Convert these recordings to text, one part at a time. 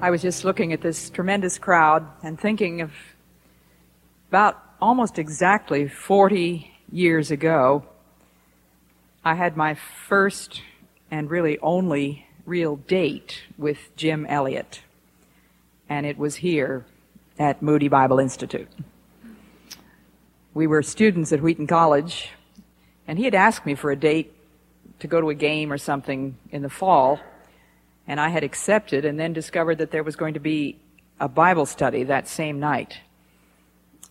I was just looking at this tremendous crowd and thinking of about almost exactly 40 years ago, I had my first and really only real date with Jim Elliot. And it was here at Moody Bible Institute. We were students at Wheaton College, and he had asked me for a date to go to a game or something in the fall, and I had accepted and then discovered that there was going to be a Bible study that same night.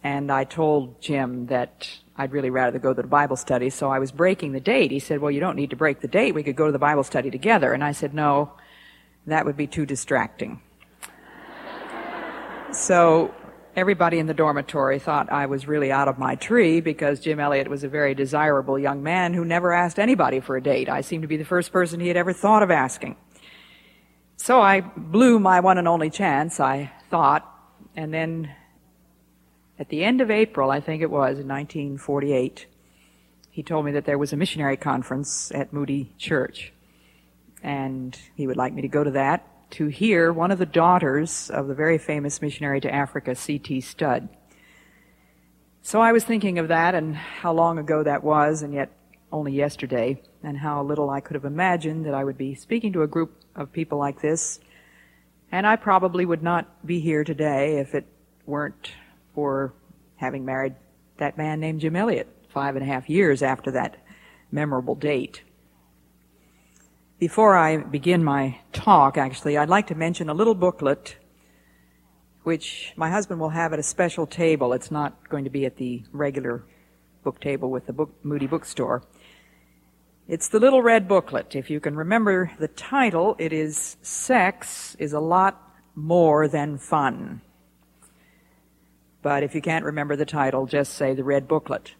And I told Jim that I'd really rather go to the Bible study, so I was breaking the date. He said, Well, you don't need to break the date. We could go to the Bible study together. And I said, No, that would be too distracting. so everybody in the dormitory thought I was really out of my tree because Jim Elliot was a very desirable young man who never asked anybody for a date. I seemed to be the first person he had ever thought of asking. So I blew my one and only chance, I thought, and then at the end of April, I think it was, in 1948, he told me that there was a missionary conference at Moody Church. And he would like me to go to that to hear one of the daughters of the very famous missionary to Africa, C.T. Studd. So I was thinking of that and how long ago that was, and yet only yesterday, and how little I could have imagined that I would be speaking to a group of people like this. And I probably would not be here today if it weren't for having married that man named Jim Elliot five and a half years after that memorable date. Before I begin my talk, actually, I'd like to mention a little booklet which my husband will have at a special table. It's not going to be at the regular book table with the book, Moody Bookstore. It's the little red booklet. If you can remember the title, it is Sex is a Lot More Than Fun. But if you can't remember the title, just say the red booklet.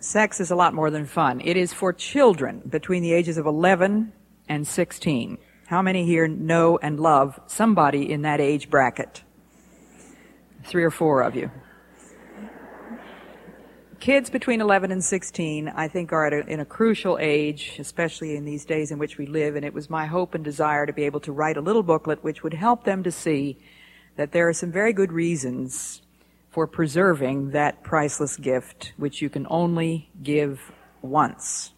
Sex is a lot more than fun. It is for children between the ages of 11 and 16. How many here know and love somebody in that age bracket? Three or four of you. Kids between 11 and 16, I think, are at a, in a crucial age, especially in these days in which we live, and it was my hope and desire to be able to write a little booklet which would help them to see that there are some very good reasons for preserving that priceless gift, which you can only give once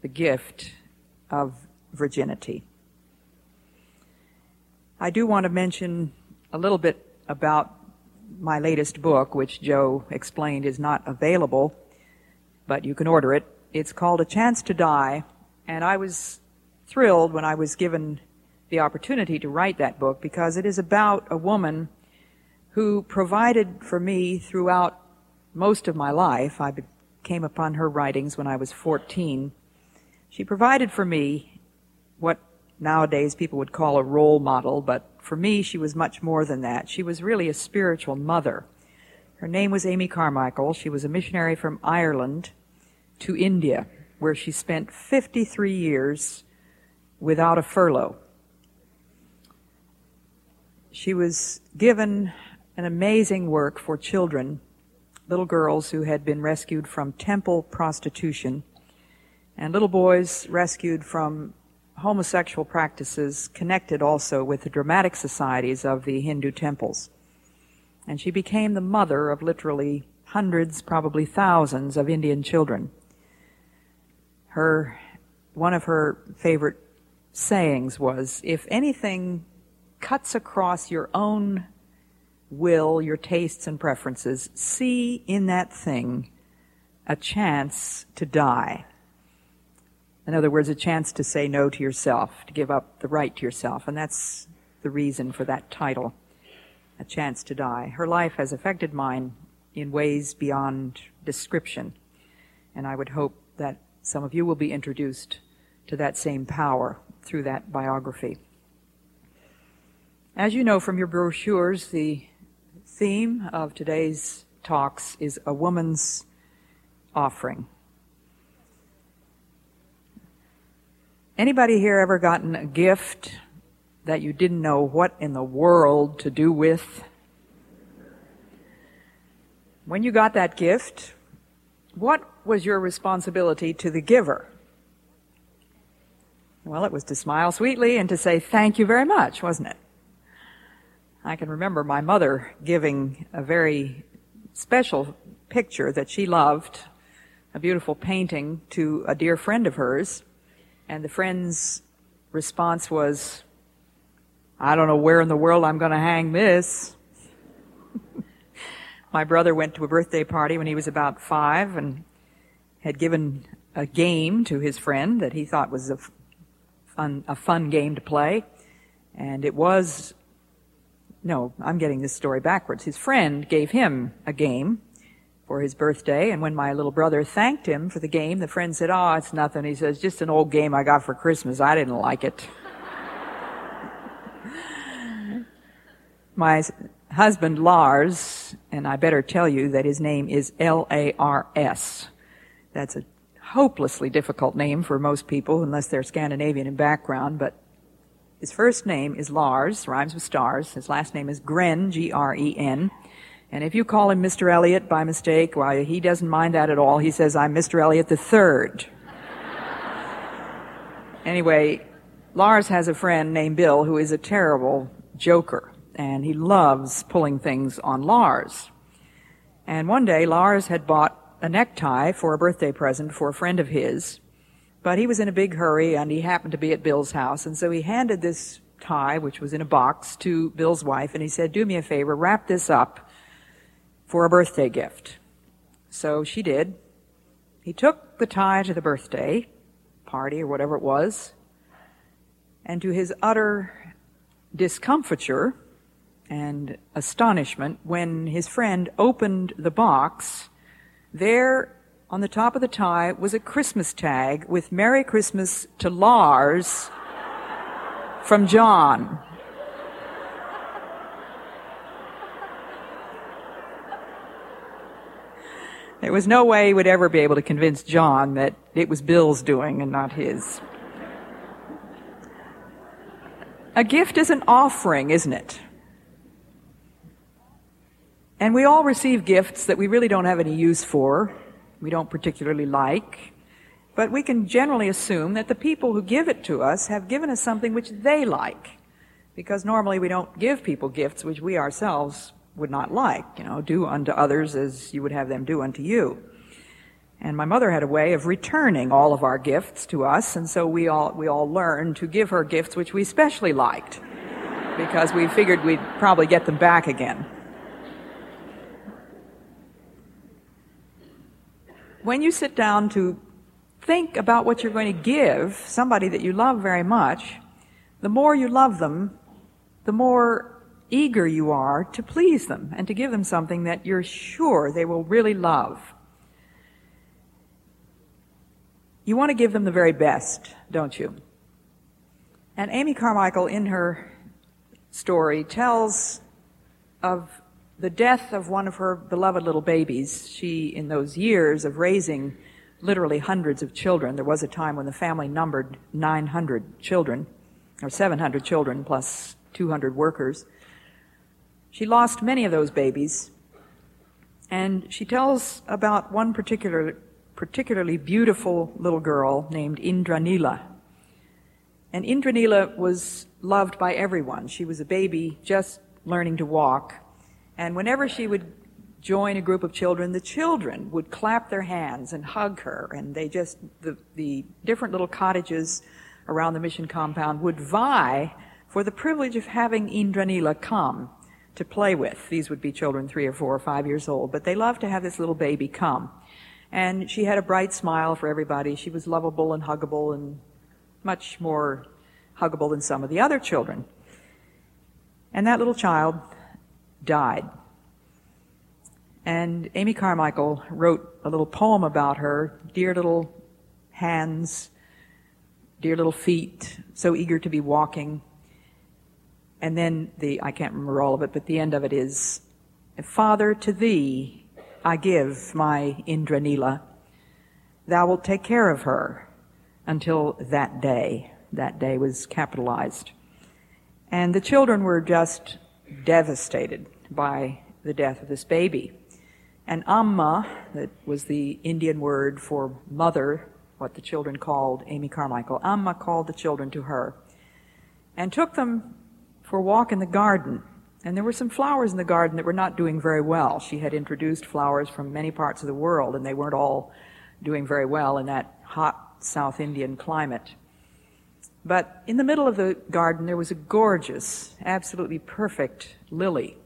the gift of virginity. I do want to mention a little bit about my latest book, which Joe explained is not available, but you can order it. It's called A Chance to Die, and I was thrilled when I was given the opportunity to write that book because it is about a woman who provided for me throughout most of my life. I came upon her writings when I was 14. She provided for me what nowadays people would call a role model, but for me, she was much more than that. She was really a spiritual mother. Her name was Amy Carmichael. She was a missionary from Ireland to India, where she spent 53 years without a furlough. She was given an amazing work for children, little girls who had been rescued from temple prostitution, and little boys rescued from homosexual practices connected also with the dramatic societies of the Hindu temples. And she became the mother of literally hundreds, probably thousands of Indian children. Her, one of her favorite sayings was, if anything cuts across your own will, your tastes and preferences, see in that thing a chance to die. In other words, a chance to say no to yourself, to give up the right to yourself. And that's the reason for that title, A Chance to Die. Her life has affected mine in ways beyond description. And I would hope that some of you will be introduced to that same power through that biography. As you know from your brochures, the theme of today's talks is a woman's offering. Anybody here ever gotten a gift that you didn't know what in the world to do with? When you got that gift, what was your responsibility to the giver? Well, it was to smile sweetly and to say thank you very much, wasn't it? I can remember my mother giving a very special picture that she loved, a beautiful painting to a dear friend of hers, and the friend's response was, I don't know where in the world I'm going to hang this. my brother went to a birthday party when he was about five and had given a game to his friend that he thought was a fun, a fun game to play. And it was, no, I'm getting this story backwards. His friend gave him a game for his birthday, and when my little brother thanked him for the game, the friend said, Oh, it's nothing. He says, Just an old game I got for Christmas. I didn't like it. my husband, Lars, and I better tell you that his name is L A R S. That's a hopelessly difficult name for most people unless they're Scandinavian in background, but his first name is Lars, rhymes with stars. His last name is Gren, G-R-E-N. And if you call him Mr. Elliot by mistake, why, he doesn't mind that at all. He says, I'm Mr. Elliot the third. anyway, Lars has a friend named Bill who is a terrible joker, and he loves pulling things on Lars. And one day, Lars had bought a necktie for a birthday present for a friend of his, but he was in a big hurry and he happened to be at Bill's house, and so he handed this tie, which was in a box, to Bill's wife, and he said, Do me a favor, wrap this up for a birthday gift. So she did. He took the tie to the birthday party or whatever it was, and to his utter discomfiture and astonishment, when his friend opened the box, there on the top of the tie was a Christmas tag with Merry Christmas to Lars from John. There was no way he would ever be able to convince John that it was Bill's doing and not his. A gift is an offering, isn't it? And we all receive gifts that we really don't have any use for, we don't particularly like, but we can generally assume that the people who give it to us have given us something which they like. Because normally we don't give people gifts which we ourselves would not like. You know, do unto others as you would have them do unto you. And my mother had a way of returning all of our gifts to us, and so we all, we all learned to give her gifts which we especially liked. Because we figured we'd probably get them back again. when you sit down to think about what you're going to give somebody that you love very much, the more you love them, the more eager you are to please them and to give them something that you're sure they will really love. You want to give them the very best, don't you? And Amy Carmichael, in her story, tells of the death of one of her beloved little babies, she, in those years of raising literally hundreds of children, there was a time when the family numbered 900 children, or 700 children plus 200 workers. She lost many of those babies, and she tells about one particular, particularly beautiful little girl named Indranila. And Indranila was loved by everyone. She was a baby just learning to walk, and whenever she would join a group of children, the children would clap their hands and hug her. And they just, the, the different little cottages around the mission compound would vie for the privilege of having Indranila come to play with. These would be children three or four or five years old, but they loved to have this little baby come. And she had a bright smile for everybody. She was lovable and huggable and much more huggable than some of the other children. And that little child died. And Amy Carmichael wrote a little poem about her, dear little hands, dear little feet, so eager to be walking. And then the, I can't remember all of it, but the end of it is, Father, to thee I give my Indranila. Thou wilt take care of her until that day. That day was capitalized. And the children were just devastated by the death of this baby. And Amma, that was the Indian word for mother, what the children called Amy Carmichael, Amma called the children to her and took them for a walk in the garden. And there were some flowers in the garden that were not doing very well. She had introduced flowers from many parts of the world, and they weren't all doing very well in that hot South Indian climate. But in the middle of the garden, there was a gorgeous, absolutely perfect lily.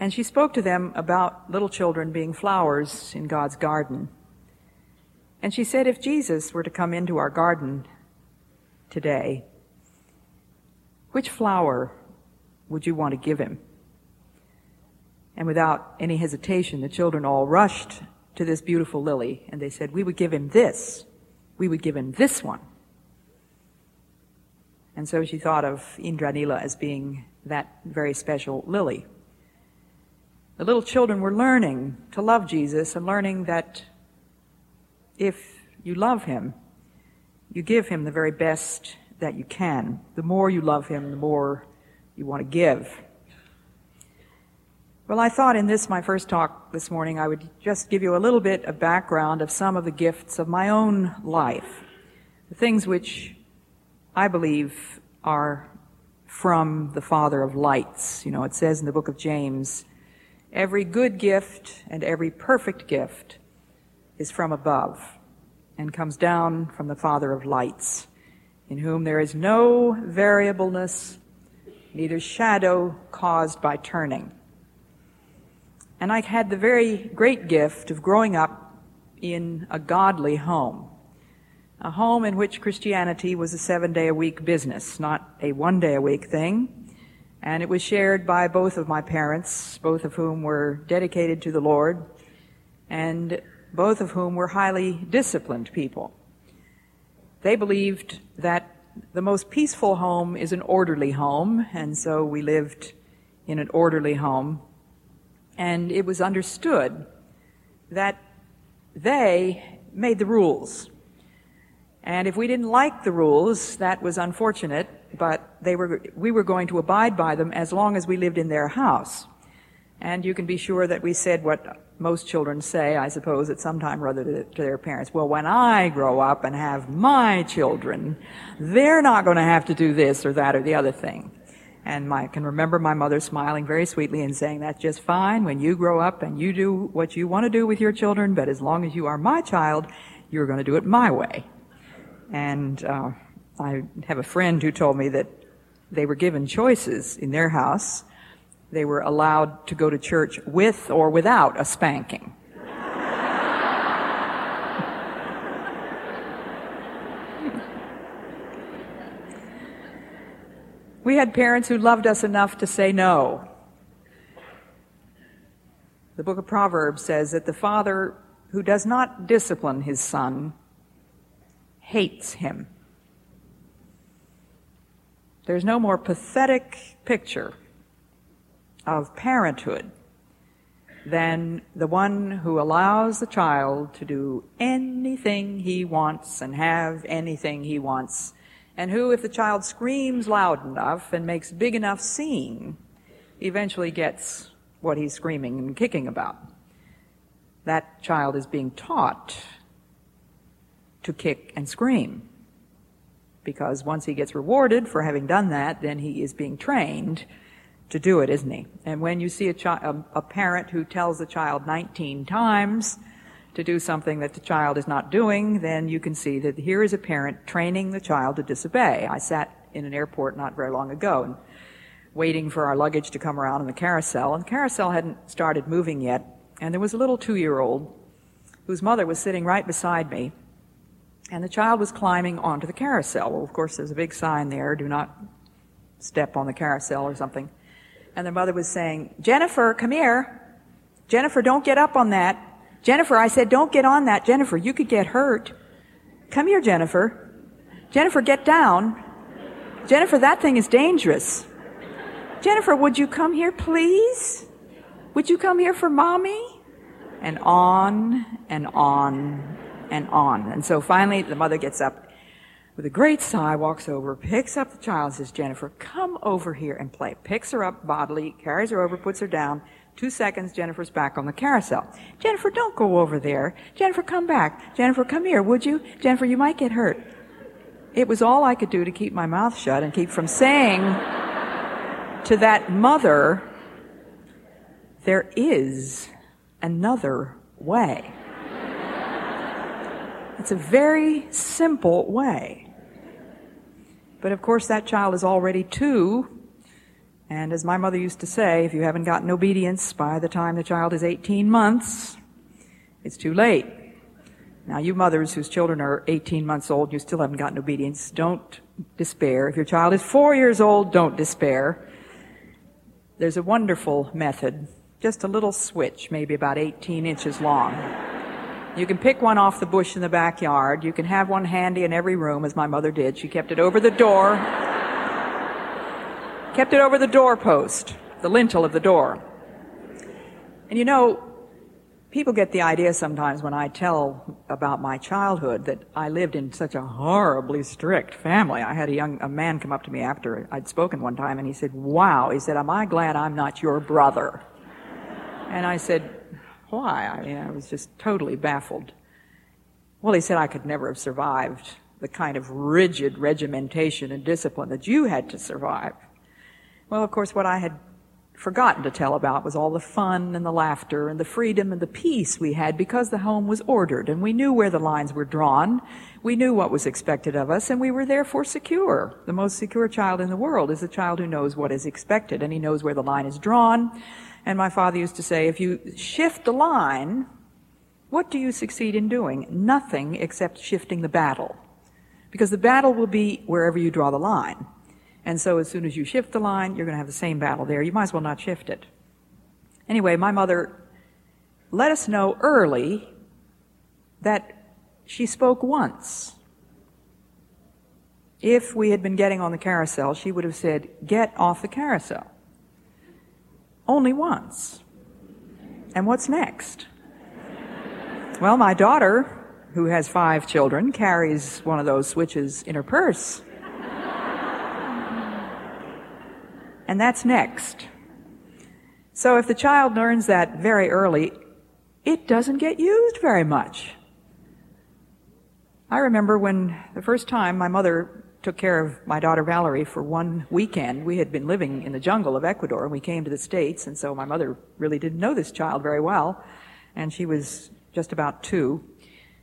And she spoke to them about little children being flowers in God's garden. And she said, if Jesus were to come into our garden today, which flower would you want to give him? And without any hesitation, the children all rushed to this beautiful lily and they said, We would give him this. We would give him this one. And so she thought of Indranila as being that very special lily. The little children were learning to love Jesus and learning that if you love him, you give him the very best that you can. The more you love him, the more you want to give. Well, I thought in this, my first talk this morning, I would just give you a little bit of background of some of the gifts of my own life. The things which I believe are from the Father of lights. You know, it says in the book of James, every good gift and every perfect gift is from above and comes down from the Father of lights, in whom there is no variableness, neither shadow caused by turning. And I had the very great gift of growing up in a godly home. A home in which Christianity was a seven day a week business, not a one day a week thing. And it was shared by both of my parents, both of whom were dedicated to the Lord, and both of whom were highly disciplined people. They believed that the most peaceful home is an orderly home, and so we lived in an orderly home and it was understood that they made the rules. And if we didn't like the rules, that was unfortunate, but they were, we were going to abide by them as long as we lived in their house. And you can be sure that we said what most children say, I suppose, at some time or other to, their parents. Well, when I grow up and have my children, they're not going to have to do this or that or the other thing. And I can remember my mother smiling very sweetly and saying, that's just fine when you grow up and you do what you want to do with your children, but as long as you are my child, you're going to do it my way. And uh, I have a friend who told me that they were given choices in their house. They were allowed to go to church with or without a spanking. We had parents who loved us enough to say no. The book of Proverbs says that the father who does not discipline his son hates him. There's no more pathetic picture of parenthood than the one who allows the child to do anything he wants and have anything he wants and who, if the child screams loud enough and makes big enough scene, eventually gets what he's screaming and kicking about. That child is being taught to kick and scream. Because once he gets rewarded for having done that, then he is being trained to do it, isn't he? And when you see a, chi- a, a parent who tells a child 19 times, to do something that the child is not doing, then you can see that here is a parent training the child to disobey. I sat in an airport not very long ago and waiting for our luggage to come around in the carousel, and the carousel hadn't started moving yet, and there was a little two-year-old whose mother was sitting right beside me, and the child was climbing onto the carousel. Well, of course, there's a big sign there, do not step on the carousel or something. And the mother was saying, Jennifer, come here. Jennifer, don't get up on that. Jennifer, I said, don't get on that. Jennifer, you could get hurt. Come here, Jennifer. Jennifer, get down. Jennifer, that thing is dangerous. Jennifer, would you come here, please? Would you come here for mommy? And on and on and on. And so finally, the mother gets up with a great sigh, walks over, picks up the child, says, Jennifer, come over here and play. Picks her up bodily, carries her over, puts her down. Two seconds, Jennifer's back on the carousel. Jennifer, don't go over there. Jennifer, come back. Jennifer, come here, would you? Jennifer, you might get hurt. It was all I could do to keep my mouth shut and keep from saying to that mother, there is another way. It's a very simple way. But of course, that child is already two. And as my mother used to say, if you haven't gotten obedience by the time the child is 18 months, it's too late. Now, you mothers whose children are 18 months old, you still haven't gotten obedience, don't despair. If your child is four years old, don't despair. There's a wonderful method, just a little switch, maybe about 18 inches long. You can pick one off the bush in the backyard. You can have one handy in every room, as my mother did. She kept it over the door, kept it over the doorpost, the lintel of the door. And you know, people get the idea sometimes when I tell about my childhood that I lived in such a horribly strict family. I had a young a man come up to me after I'd spoken one time and he said, "Wow," he said, "Am I glad I'm not your brother?" And I said, why? I mean, I was just totally baffled. Well, he said I could never have survived the kind of rigid regimentation and discipline that you had to survive. Well, of course, what I had forgotten to tell about was all the fun and the laughter and the freedom and the peace we had because the home was ordered and we knew where the lines were drawn. We knew what was expected of us and we were therefore secure. The most secure child in the world is the child who knows what is expected and he knows where the line is drawn and my father used to say, if you shift the line, what do you succeed in doing? Nothing except shifting the battle. Because the battle will be wherever you draw the line. And so as soon as you shift the line, you're going to have the same battle there. You might as well not shift it. Anyway, my mother let us know early that she spoke once. If we had been getting on the carousel, she would have said, Get off the carousel. Only once. And what's next? Well, my daughter, who has five children, carries one of those switches in her purse. And that's next. So if the child learns that very early, it doesn't get used very much. I remember when the first time my mother took care of my daughter Valerie for one weekend. We had been living in the jungle of Ecuador and we came to the States, and so my mother really didn't know this child very well, and she was just about two,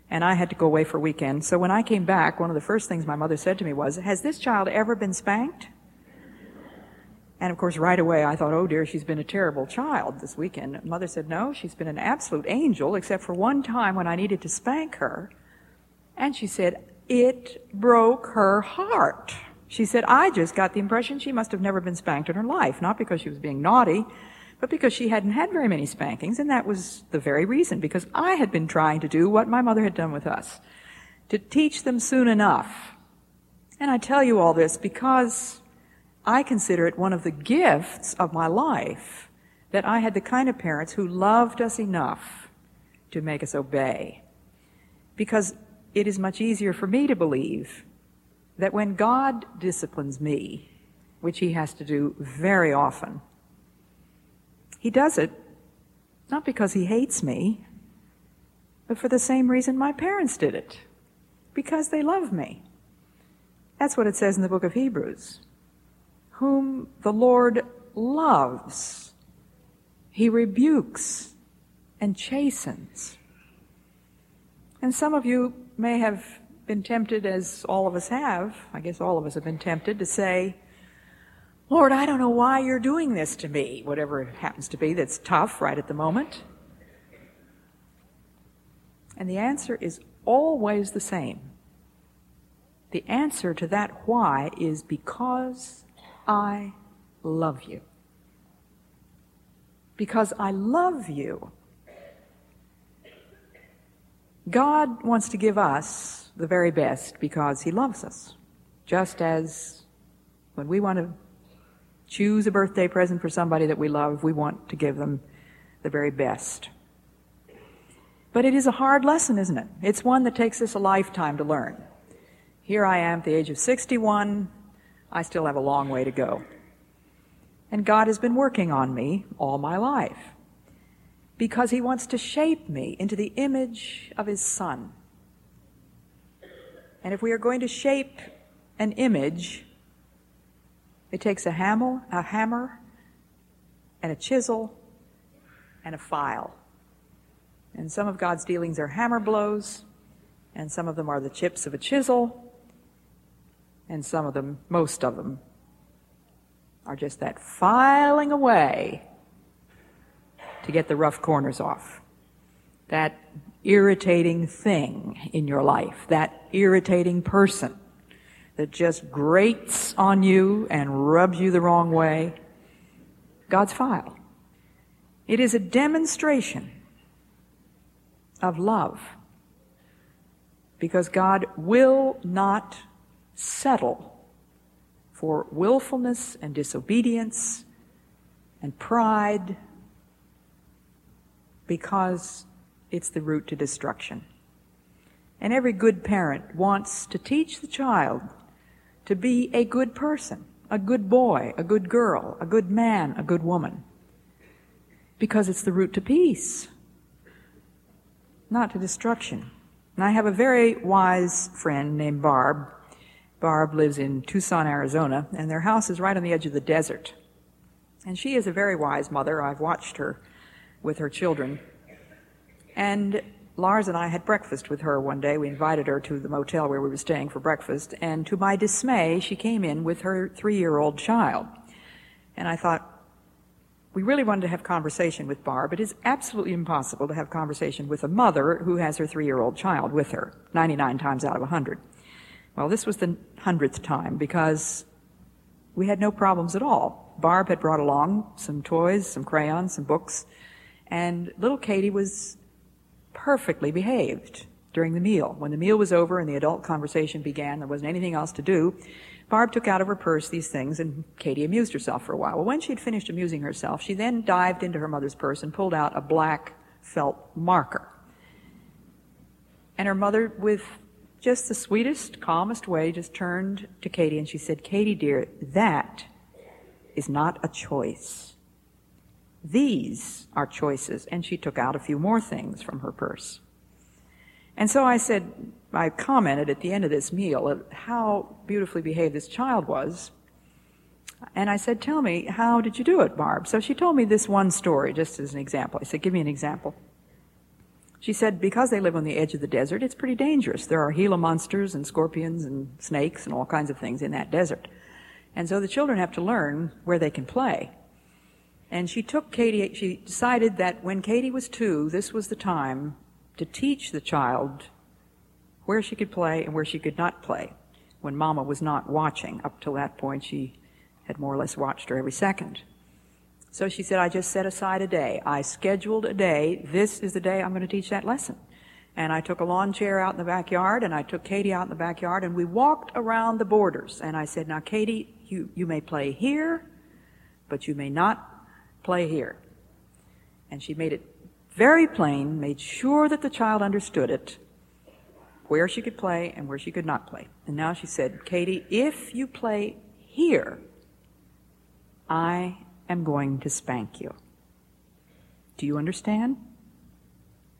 and I had to go away for a weekend. So when I came back, one of the first things my mother said to me was, Has this child ever been spanked? And of course, right away, I thought, oh dear, she's been a terrible child this weekend. Mother said, no, she's been an absolute angel, except for one time when I needed to spank her. And she said, it broke her heart. She said, I just got the impression she must have never been spanked in her life, not because she was being naughty, but because she hadn't had very many spankings, and that was the very reason, because I had been trying to do what my mother had done with us, to teach them soon enough. And I tell you all this because I consider it one of the gifts of my life that I had the kind of parents who loved us enough to make us obey. Because it is much easier for me to believe that when God disciplines me, which he has to do very often, he does it not because he hates me, but for the same reason my parents did it because they love me. That's what it says in the book of Hebrews. Whom the Lord loves, he rebukes and chastens. And some of you may have been tempted, as all of us have, I guess all of us have been tempted to say, Lord, I don't know why you're doing this to me, whatever it happens to be that's tough right at the moment. And the answer is always the same. The answer to that why is because I love you. Because I love you. God wants to give us the very best because He loves us, just as When we want to choose a birthday present for somebody that we love, we want to give them the very best. But it is a hard lesson, isn't it? It's one that takes us a lifetime to learn. Here I am at the age of 61. I still have a long way to go. And God has been working on me all my life because He wants to shape me into the image of His Son. And if we are going to shape an image, it takes a hammer, a hammer, and a chisel, and a file. And some of God's dealings are hammer blows, and some of them are the chips of a chisel, and some of them, most of them, are just that filing away to get the rough corners off. That irritating thing in your life, that irritating person that just grates on you and rubs you the wrong way. God's file. It is a demonstration of love because God will not settle for willfulness and disobedience and pride because it's the route to destruction. And every good parent wants to teach the child to be a good person, a good boy, a good girl, a good man, a good woman. Because it's the route to peace, not to destruction. And I have a very wise friend named Barb Barb lives in Tucson, Arizona, and their house is right on the edge of the desert. And she is a very wise mother. I've watched her with her children. And Lars and I had breakfast with her one day. We invited her to the motel where we were staying for breakfast. And to my dismay, she came in with her three year old child. And I thought, we really wanted to have conversation with Barb. It is absolutely impossible to have conversation with a mother who has her three year old child with her, 99 times out of 100. Well, this was the hundredth time because we had no problems at all. Barb had brought along some toys, some crayons, some books, and little Katie was perfectly behaved during the meal. When the meal was over and the adult conversation began, there wasn't anything else to do. Barb took out of her purse these things and Katie amused herself for a while. Well, when she had finished amusing herself, she then dived into her mother's purse and pulled out a black felt marker. And her mother, with just the sweetest, calmest way, just turned to Katie and she said, Katie, dear, that is not a choice. These are choices. And she took out a few more things from her purse. And so I said, I commented at the end of this meal how beautifully behaved this child was. And I said, Tell me, how did you do it, Barb? So she told me this one story, just as an example. I said, Give me an example. She said because they live on the edge of the desert, it's pretty dangerous. There are Gila monsters and scorpions and snakes and all kinds of things in that desert. And so the children have to learn where they can play. And she took Katie, she decided that when Katie was two, this was the time to teach the child where she could play and where she could not play. When Mama was not watching, up till that point, she had more or less watched her every second. So she said, I just set aside a day. I scheduled a day. This is the day I'm going to teach that lesson. And I took a lawn chair out in the backyard and I took Katie out in the backyard and we walked around the borders. And I said, now Katie, you, you may play here, but you may not play here. And she made it very plain, made sure that the child understood it, where she could play and where she could not play. And now she said, Katie, if you play here, I am going to spank you. Do you understand?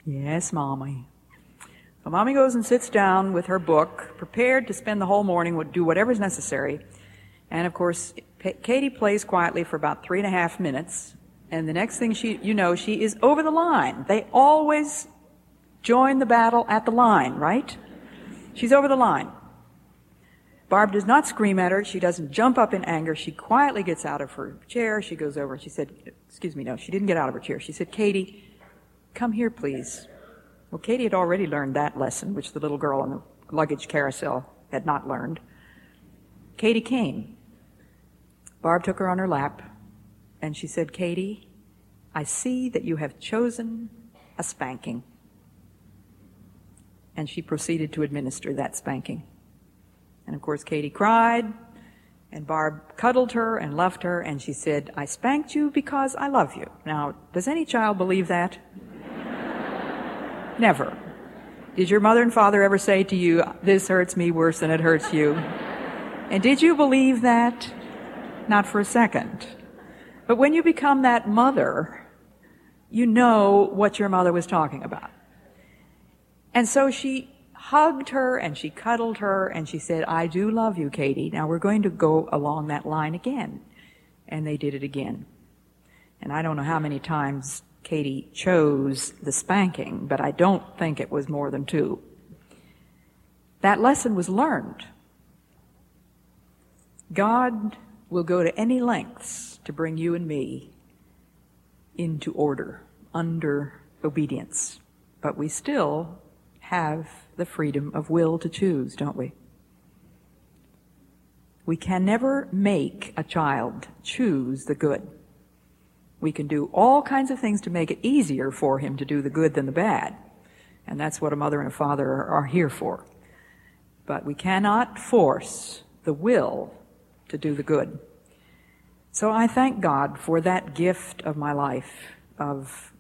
Yes, Mommy. So Mommy goes and sits down with her book, prepared to spend the whole morning, do whatever's necessary. And of course, Katie plays quietly for about three and a half minutes. And the next thing she, you know, she is over the line. They always join the battle at the line, right? She's over the line. Barb does not scream at her. She doesn't jump up in anger. She quietly gets out of her chair. She goes over and she said, Excuse me, no, she didn't get out of her chair. She said, Katie, come here, please. Well, Katie had already learned that lesson, which the little girl on the luggage carousel had not learned. Katie came. Barb took her on her lap and she said, Katie, I see that you have chosen a spanking. And she proceeded to administer that spanking. And of course, Katie cried And Barb cuddled her and loved her, and she said, I spanked you because I love you. Now, does any child believe that? Never. Did your mother and father ever say to you, This hurts me worse than it hurts you? And did you believe that? Not for a second. But when you become that mother, you know what your mother was talking about. And so she hugged her and she cuddled her and she said, I do love you, Katie. Now we're going to go along that line again. And they did it again. And I don't know how many times Katie chose the spanking, but I don't think it was more than two. That lesson was learned. God will go to any lengths to bring you and me into order, under obedience. But we still have the freedom of will to choose, don't we? We can never make a child choose the good. We can do all kinds of things to make it easier for him to do the good than the bad. And that's what a mother and a father are, here for. But we cannot force the will to do the good. So I thank God for that gift of my life of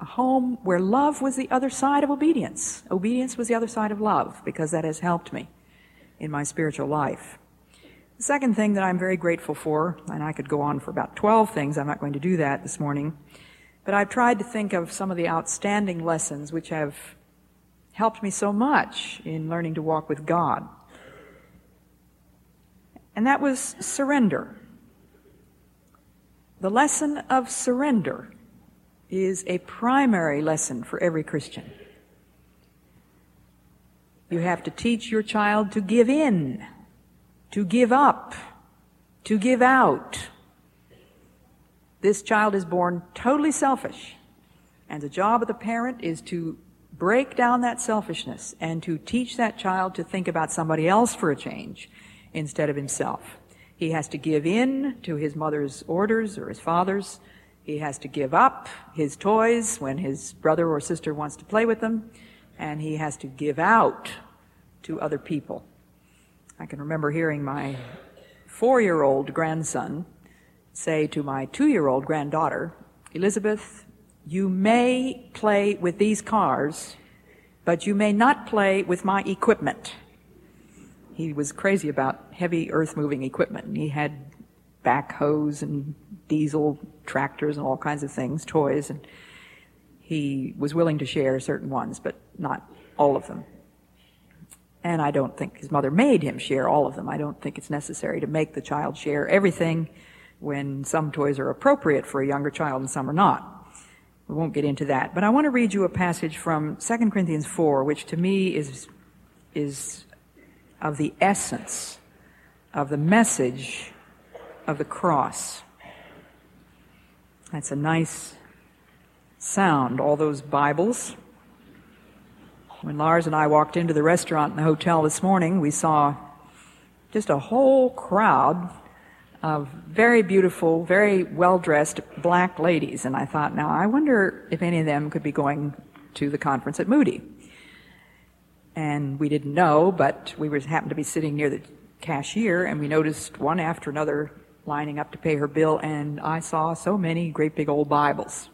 a home where love was the other side of obedience. Obedience was the other side of love because that has helped me in my spiritual life. The second thing that I'm very grateful for, and I could go on for about 12 things, I'm not going to do that this morning, but I've tried to think of some of the outstanding lessons which have helped me so much in learning to walk with God. And that was surrender. The lesson of surrender is a primary lesson for every Christian. You have to teach your child to give in, to give up, to give out. This child is born totally selfish. And the job of the parent is to break down that selfishness and to teach that child to think about somebody else for a change instead of himself. He has to give in to his mother's orders or his father's he has to give up his toys when his brother or sister wants to play with them, and he has to give out to other people. I can remember hearing my four year old grandson say to my two year old granddaughter, Elizabeth, you may play with these cars, but you may not play with my equipment. He was crazy about heavy earth moving equipment. He had backhoes and diesel tractors and all kinds of things, toys, and he was willing to share certain ones, but not all of them. And I don't think his mother made him share all of them. I don't think it's necessary to make the child share everything when some toys are appropriate for a younger child and some are not. We won't get into that. But I want to read you a passage from 2 Corinthians 4, which to me is, is of the essence of the message of the cross. That's a nice sound, all those Bibles. When Lars and I walked into the restaurant in the hotel this morning, we saw just a whole crowd of very beautiful, very well dressed black ladies. And I thought, now I wonder if any of them could be going to the conference at Moody. And we didn't know, but we was, happened to be sitting near the cashier and we noticed one after another lining up to pay her bill, and I saw so many great big old Bibles.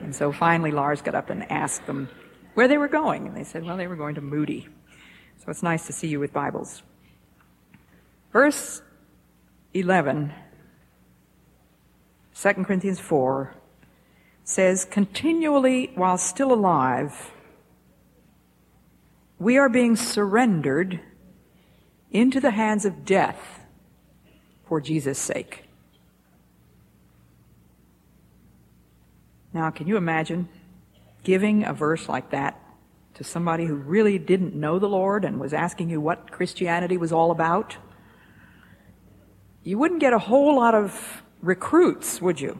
And so finally, Lars got up and asked them where they were going, and they said, well, they were going to Moody. So it's nice to see you with Bibles. Verse 11, 2 Corinthians 4, says, continually while still alive, we are being surrendered into the hands of death for Jesus' sake. Now, can you imagine giving a verse like that to somebody who really didn't know the Lord and was asking you what Christianity was all about? You wouldn't get a whole lot of recruits, would you?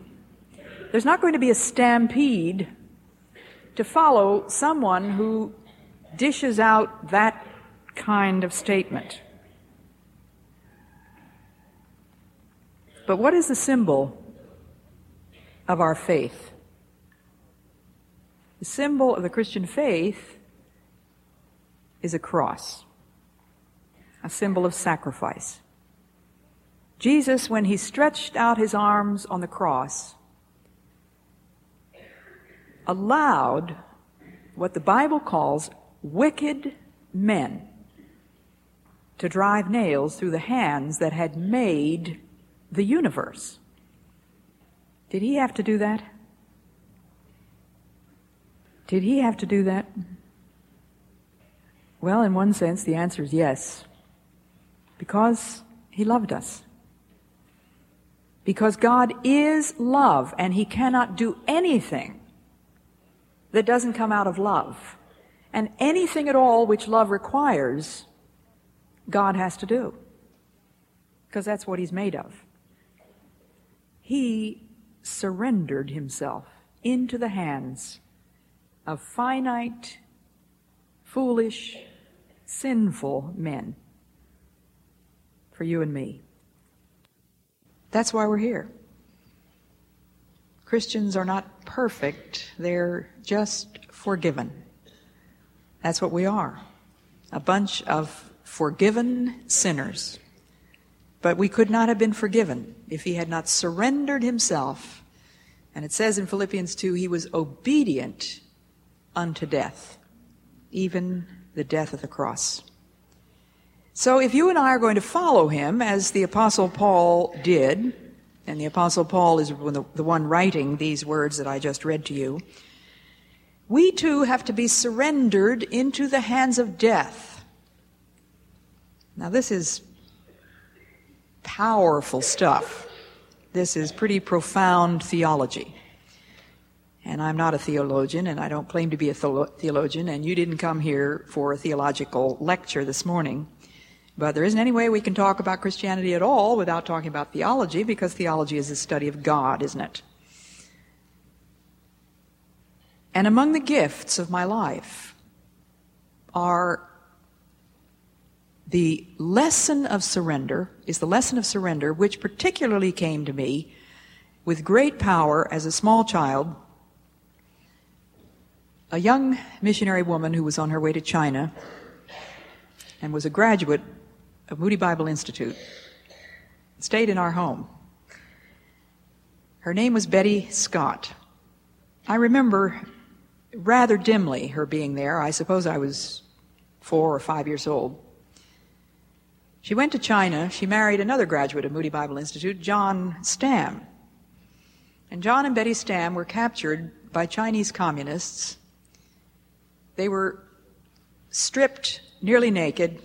There's not going to be a stampede to follow someone who dishes out that kind of statement. But what is the symbol of our faith? The symbol of the Christian faith is a cross, a symbol of sacrifice. Jesus, when he stretched out his arms on the cross, allowed what the Bible calls wicked men to drive nails through the hands that had made the universe. Did he have to do that? Did he have to do that? Well, in one sense, the answer is yes. Because he loved us. Because God is love, and he cannot do anything that doesn't come out of love. And anything at all which love requires, God has to do. Because that's what he's made of. He surrendered himself into the hands of finite, foolish, sinful men for you and me. That's why we're here. Christians are not perfect, they're just forgiven. That's what we are. A bunch of forgiven sinners. But we could not have been forgiven if he had not surrendered himself. And it says in Philippians 2 he was obedient unto death, even the death of the cross. So if you and I are going to follow him, as the Apostle Paul did, and the Apostle Paul is the one writing these words that I just read to you, we too have to be surrendered into the hands of death. Now, this is powerful stuff. This is pretty profound theology. And I'm not a theologian, and I don't claim to be a theologian, and you didn't come here for a theological lecture this morning. But there isn't any way we can talk about Christianity at all without talking about theology, because theology is the study of God, isn't it? And among the gifts of my life are the lesson of surrender, is the lesson of surrender, which particularly came to me with great power as a small child a young missionary woman who was on her way to China and was a graduate of Moody Bible Institute stayed in our home. Her name was Betty Scott. I remember rather dimly her being there. I suppose I was four or five years old. She went to China. She married another graduate of Moody Bible Institute, John Stam. And John and Betty Stam were captured by Chinese communists they were stripped, nearly naked,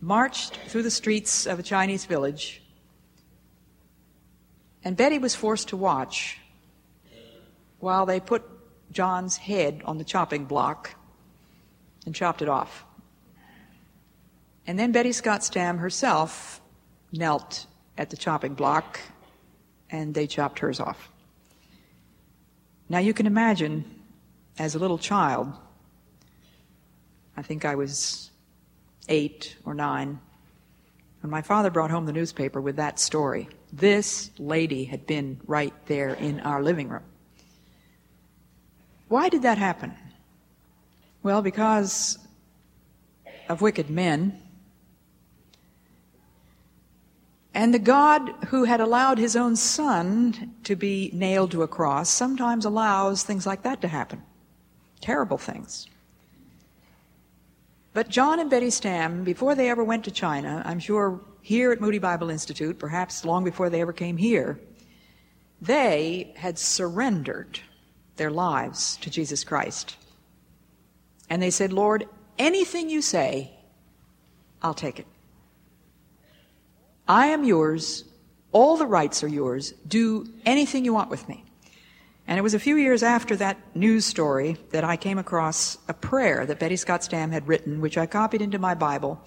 marched through the streets of a Chinese village, and Betty was forced to watch while they put John's head on the chopping block and chopped it off. And then Betty Scott Stam herself knelt at the chopping block and they chopped hers off. Now you can imagine, as a little child, I think I was eight or nine, when my father brought home the newspaper with that story. This lady had been right there in our living room. Why did that happen? Well, because of wicked men. And the God who had allowed his own son to be nailed to a cross sometimes allows things like that to happen. Terrible things. But John and Betty Stam, before they ever went to China, I'm sure here at Moody Bible Institute, perhaps long before they ever came here, they had surrendered their lives to Jesus Christ. And they said, Lord, anything you say, I'll take it. I am yours. All the rights are yours. Do anything you want with me. And it was a few years after that news story that I came across a prayer that Betty Scott Stam had written, which I copied into my Bible,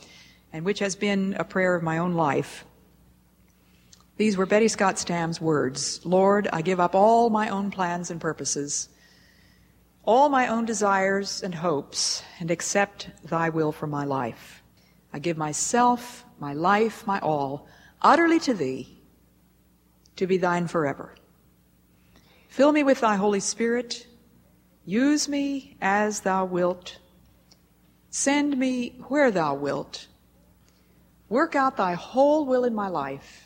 and which has been a prayer of my own life. These were Betty Scott Stam's words Lord, I give up all my own plans and purposes, all my own desires and hopes, and accept thy will for my life. I give myself, my life, my all, utterly to thee, to be thine forever. Fill me with thy Holy Spirit. Use me as thou wilt. Send me where thou wilt. Work out thy whole will in my life.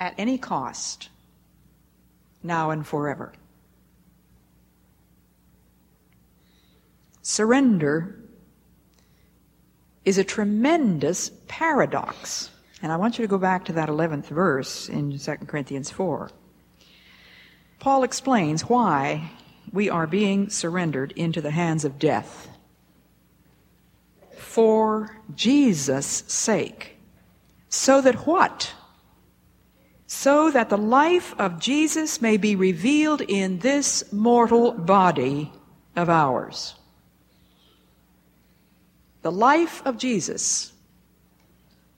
At any cost, now and forever. Surrender is a tremendous paradox. And I want you to go back to that 11th verse in 2 Corinthians 4. Paul explains why we are being surrendered into the hands of death. For Jesus' sake. So that what? So that the life of Jesus may be revealed in this mortal body of ours. The life of Jesus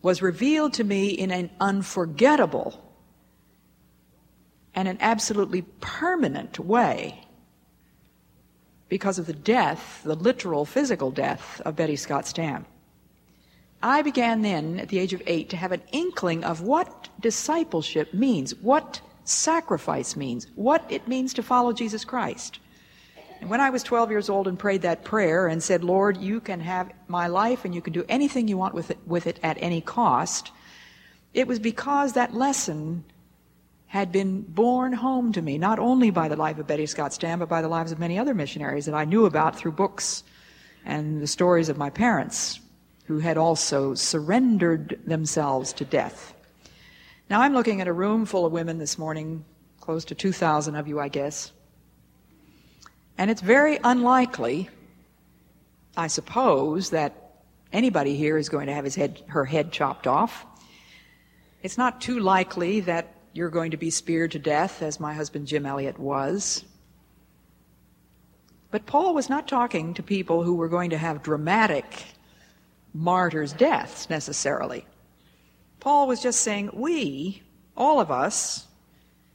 was revealed to me in an unforgettable and an absolutely permanent way because of the death, the literal physical death of Betty Scott Stam. I began then, at the age of eight, to have an inkling of what discipleship means, what sacrifice means, what it means to follow Jesus Christ. And when I was 12 years old and prayed that prayer and said, Lord, you can have my life and you can do anything you want with it, with it at any cost, it was because that lesson had been borne home to me, not only by the life of Betty Scott Stam, but by the lives of many other missionaries that I knew about through books and the stories of my parents who had also surrendered themselves to death. Now I'm looking at a room full of women this morning, close to 2,000 of you, I guess. And it's very unlikely, I suppose, that anybody here is going to have his head, her head chopped off. It's not too likely that you're going to be speared to death, as my husband Jim Elliot was. But Paul was not talking to people who were going to have dramatic martyrs' deaths necessarily. Paul was just saying, we, all of us,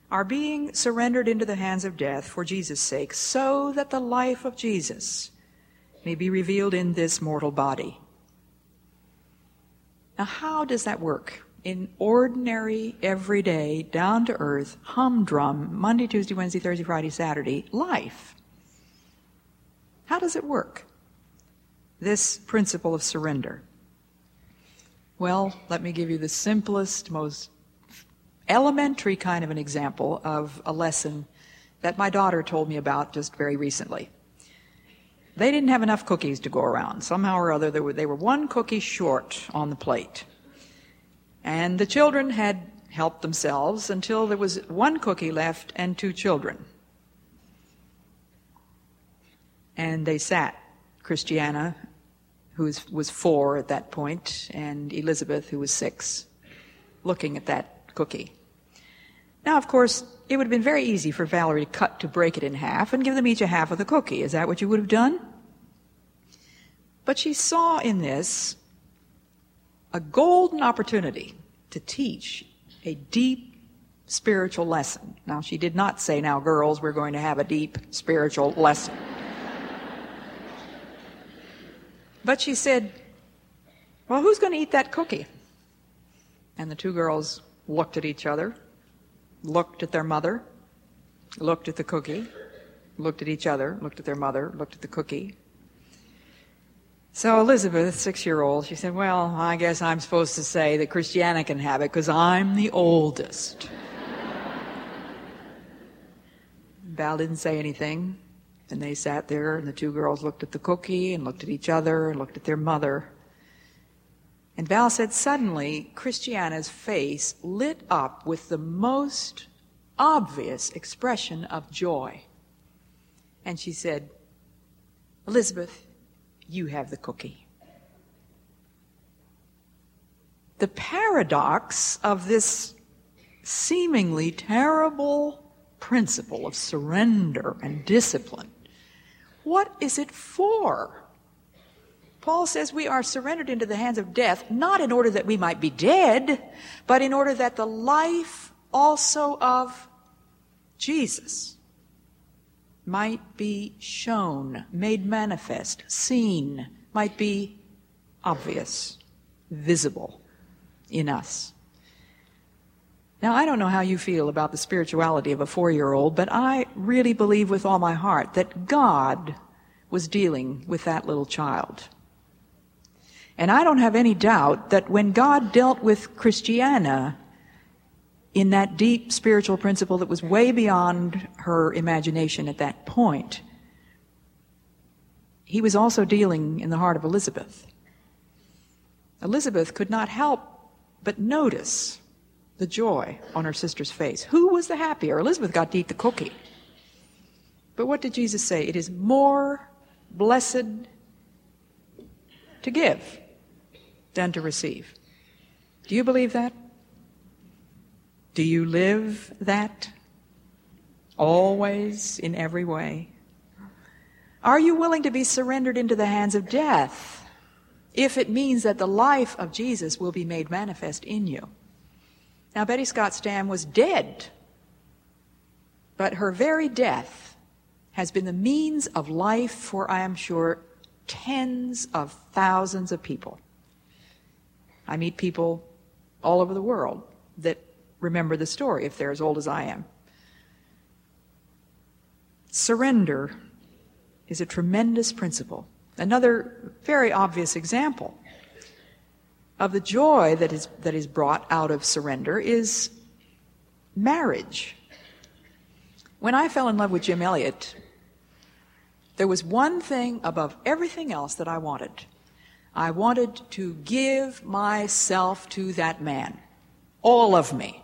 are being surrendered into the hands of death for Jesus' sake, so that the life of Jesus may be revealed in this mortal body. Now, how does that work? In ordinary, everyday, down to earth, humdrum, Monday, Tuesday, Wednesday, Thursday, Friday, Saturday life. How does it work? This principle of surrender. Well, let me give you the simplest, most elementary kind of an example of a lesson that my daughter told me about just very recently. They didn't have enough cookies to go around. Somehow or other, they were, one cookie short on the plate. And the children had helped themselves until there was one cookie left and two children. And they sat, Christiana, who was, was four at that point, and Elizabeth, who was six, looking at that cookie. Now, of course, it would have been very easy for Valerie to cut to break it in half and give them each a half of the cookie. Is that what you would have done? But she saw in this a golden opportunity to teach a deep spiritual lesson. Now, she did not say, now, girls, we're going to have a deep spiritual lesson. But she said, well, who's going to eat that cookie? And the two girls looked at each other looked at their mother, looked at the cookie, looked at each other, looked at their mother, looked at the cookie. So Elizabeth, six year old, she said, Well, I guess I'm supposed to say that Christiana can have it because I'm the oldest. Val didn't say anything. And they sat there, and the two girls looked at the cookie and looked at each other and looked at their mother. And Val said, suddenly, Christiana's face lit up with the most obvious expression of joy. And she said, Elizabeth, you have the cookie. The paradox of this seemingly terrible principle of surrender and discipline. What is it for? Paul says we are surrendered into the hands of death, not in order that we might be dead, but in order that the life also of Jesus might be shown, made manifest, seen, might be obvious, visible in us. Now, I don't know how you feel about the spirituality of a four year old, but I really believe with all my heart that God was dealing with that little child. And I don't have any doubt that when God dealt with Christiana in that deep spiritual principle that was way beyond her imagination at that point, he was also dealing in the heart of Elizabeth. Elizabeth could not help but notice the joy on her sister's face. Who was the happier? Elizabeth got to eat the cookie. But what did Jesus say? It is more blessed to give than to receive. Do you believe that? Do you live that? Always, in every way? Are you willing to be surrendered into the hands of death if it means that the life of Jesus will be made manifest in you? Now, Betty Scott Stam was dead, but her very death has been the means of life for, I am sure, tens of thousands of people. I meet people all over the world that remember the story if they're as old as I am. Surrender is a tremendous principle. Another very obvious example of the joy that is, that is brought out of surrender is marriage. When I fell in love with Jim Elliot, there was one thing above everything else that I wanted. I wanted to give myself to that man. All of me.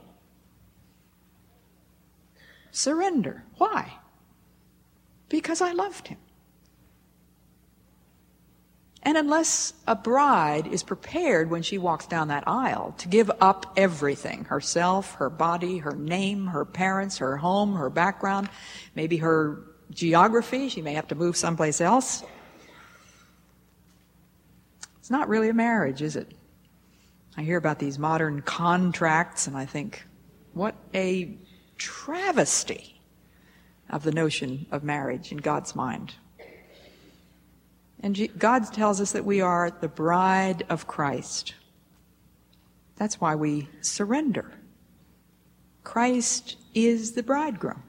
Surrender. Why? Because I loved him. And unless a bride is prepared when she walks down that aisle to give up everything herself, her body, her name, her parents, her home, her background, maybe her geography, she may have to move someplace else. It's not really a marriage, is it? I hear about these modern contracts and I think, what a travesty of the notion of marriage in God's mind. And God tells us that we are the bride of Christ. That's why we surrender. Christ is the bridegroom.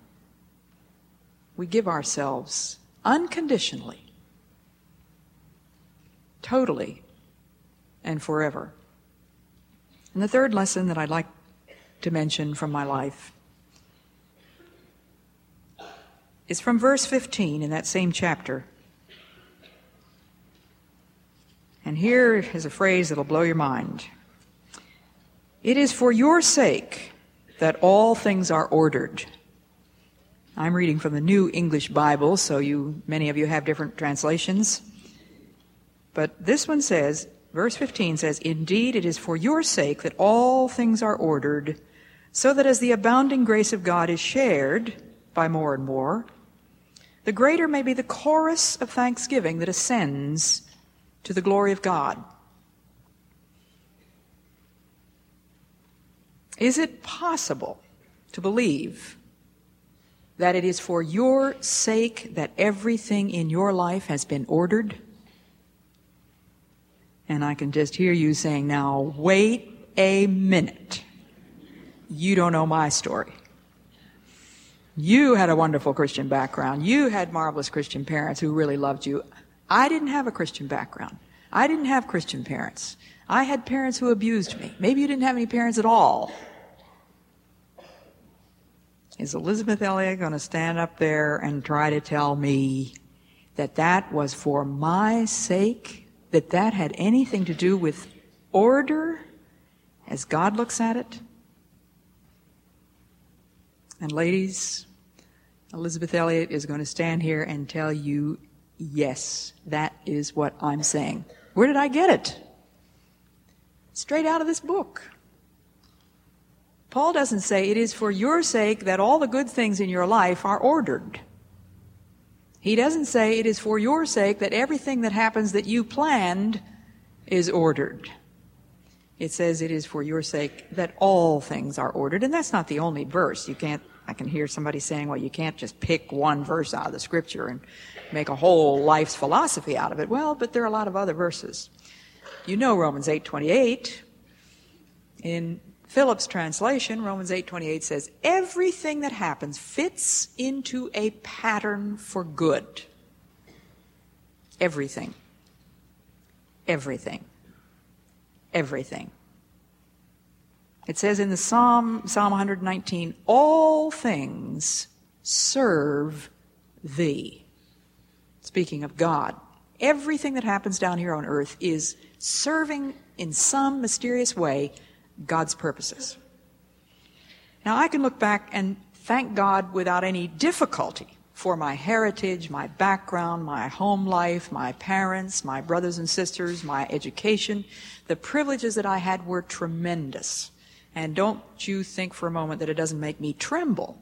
We give ourselves unconditionally, totally, and forever. And the third lesson that I'd like to mention from my life is from verse 15 in that same chapter. And here is a phrase that'll blow your mind. It is for your sake that all things are ordered. I'm reading from the New English Bible, so you, many of you have different translations. But this one says, verse 15 says, Indeed, it is for your sake that all things are ordered, so that as the abounding grace of God is shared by more and more, the greater may be the chorus of thanksgiving that ascends to the glory of God. Is it possible to believe that it is for your sake that everything in your life has been ordered? And I can just hear you saying, now wait a minute. You don't know my story. You had a wonderful Christian background. You had marvelous Christian parents who really loved you. I didn't have a Christian background. I didn't have Christian parents. I had parents who abused me. Maybe you didn't have any parents at all. Is Elisabeth Elliot going to stand up there and try to tell me that that was for my sake? That that had anything to do with order as God looks at it? And ladies, Elisabeth Elliot is going to stand here and tell you Yes, that is what I'm saying. Where did I get it? Straight out of this book. Paul doesn't say it is for your sake that all the good things in your life are ordered. He doesn't say it is for your sake that everything that happens that you planned is ordered. It says it is for your sake that all things are ordered. And that's not the only verse. You can't, I can hear somebody saying, well, you can't just pick one verse out of the scripture and make a whole life's philosophy out of it. Well, but there are a lot of other verses. You know Romans 8:28. In Phillips translation, Romans 8:28 says, "Everything that happens fits into a pattern for good." Everything. Everything. Everything. It says in the Psalm, Psalm 119, all things serve thee. Speaking of God, everything that happens down here on earth is serving in some mysterious way God's purposes. Now I can look back and thank God without any difficulty for my heritage, my background, my home life, my parents, my brothers and sisters, my education. The privileges that I had were tremendous. And don't you think for a moment that it doesn't make me tremble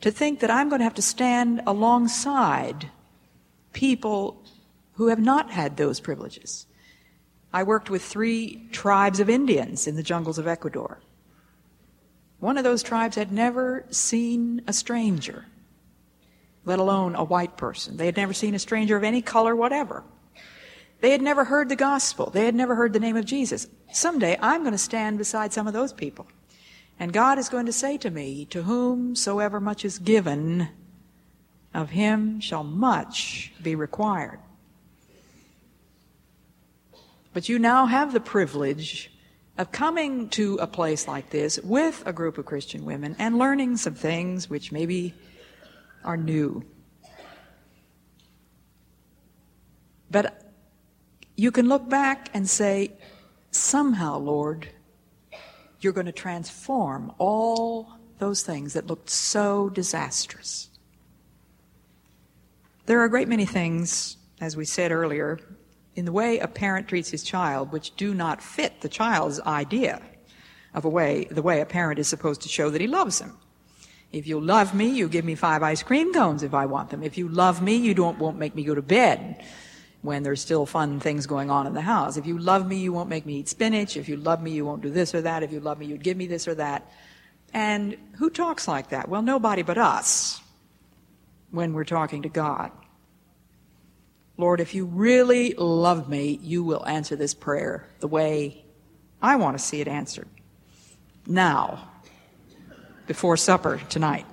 to think that I'm going to have to stand alongside people who have not had those privileges. I worked with three tribes of Indians in the jungles of Ecuador. One of those tribes had never seen a stranger, let alone a white person. They had never seen a stranger of any color whatever. They had never heard the gospel. They had never heard the name of Jesus. Someday I'm going to stand beside some of those people. And God is going to say to me, To whomsoever much is given, of him shall much be required. But you now have the privilege of coming to a place like this with a group of Christian women and learning some things which maybe are new. But you can look back and say, somehow, Lord, you're going to transform all those things that looked so disastrous. There are a great many things, as we said earlier, in the way a parent treats his child which do not fit the child's idea of a way, the way a parent is supposed to show that he loves him. If you love me, you give me five ice cream cones if I want them. If you love me, you don't, won't make me go to bed when there's still fun things going on in the house. If you love me, you won't make me eat spinach. If you love me, you won't do this or that. If you love me, you'd give me this or that. And who talks like that? Well, nobody but us when we're talking to God. Lord, if you really love me, you will answer this prayer the way I want to see it answered. Now, before supper tonight.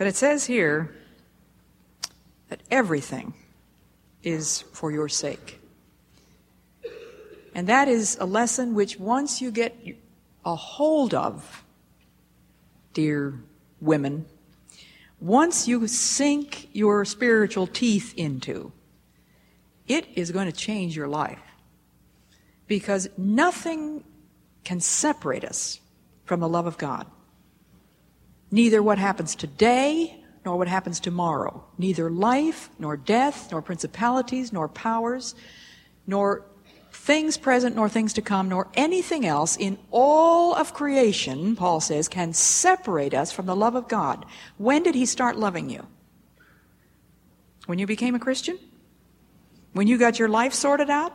But it says here that everything is for your sake. And that is a lesson which once you get a hold of, dear women, once you sink your spiritual teeth into, it is going to change your life. Because nothing can separate us from the love of God. Neither what happens today nor what happens tomorrow. Neither life, nor death, nor principalities, nor powers, nor things present, nor things to come, nor anything else in all of creation, Paul says, can separate us from the love of God. When did he start loving you? When you became a Christian? When you got your life sorted out?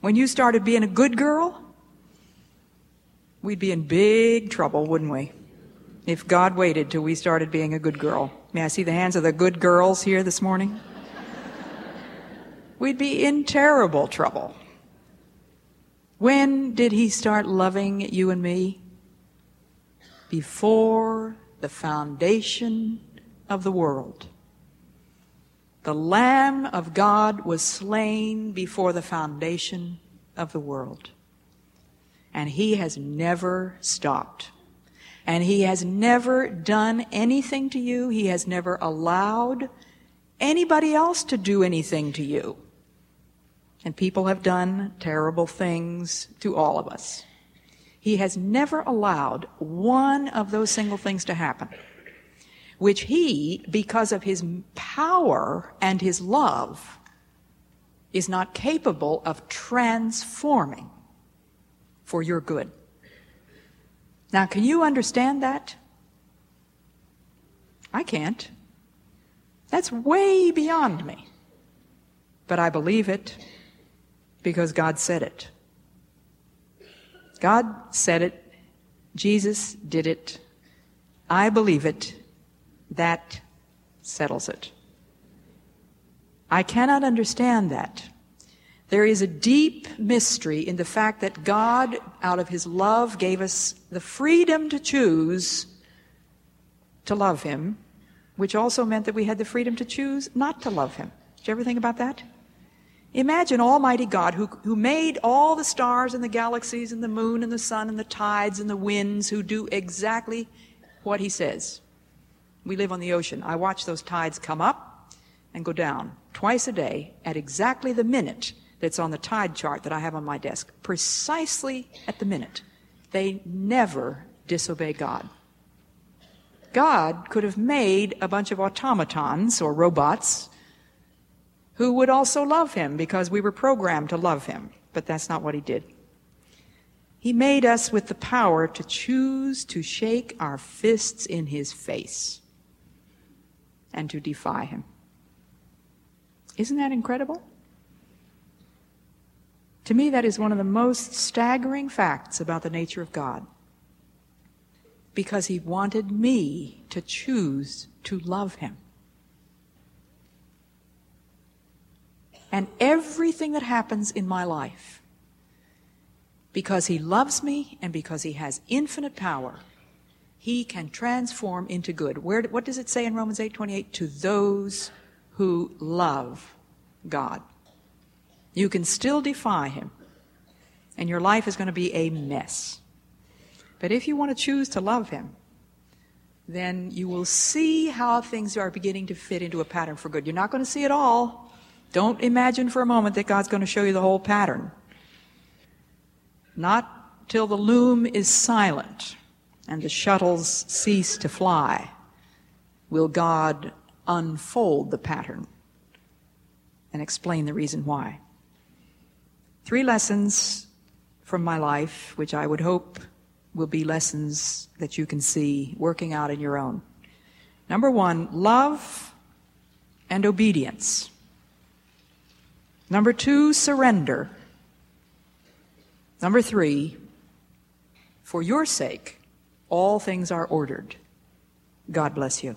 When you started being a good girl? We'd be in big trouble, wouldn't we? If God waited till we started being a good girl. May I see the hands of the good girls here this morning? We'd be in terrible trouble. When did he start loving you and me? Before the foundation of the world. The Lamb of God was slain before the foundation of the world. And he has never stopped. And he has never done anything to you. He has never allowed anybody else to do anything to you. And people have done terrible things to all of us. He has never allowed one of those single things to happen, which he, because of his power and his love, is not capable of transforming for your good. Now, can you understand that? I can't. That's way beyond me. But I believe it because God said it. God said it. Jesus did it. I believe it. That settles it. I cannot understand that. There is a deep mystery in the fact that God, out of His love, gave us the freedom to choose to love Him, which also meant that we had the freedom to choose not to love Him. Did you ever think about that? Imagine Almighty God who, who made all the stars and the galaxies and the moon and the sun and the tides and the winds who do exactly what he says. We live on the ocean. I watch those tides come up and go down twice a day at exactly the minute that's on the tide chart that I have on my desk. Precisely at the minute. They never disobey God. God could have made a bunch of automatons or robots who would also love him because we were programmed to love him. But that's not what he did. He made us with the power to choose to shake our fists in his face and to defy him. Isn't that incredible? To me, that is one of the most staggering facts about the nature of God. Because he wanted me to choose to love him. and everything that happens in my life. Because he loves me and because he has infinite power, he can transform into good. Where, what does it say in Romans 8:28? To those who love God. You can still defy him, and your life is going to be a mess. But if you want to choose to love him, then you will see how things are beginning to fit into a pattern for good. You're not going to see it all, don't imagine for a moment that God's going to show you the whole pattern. Not till the loom is silent and the shuttles cease to fly will God unfold the pattern and explain the reason why. Three lessons from my life, which I would hope will be lessons that you can see working out in your own. Number one, love and obedience. Number two, surrender. Number three, for your sake, all things are ordered. God bless you.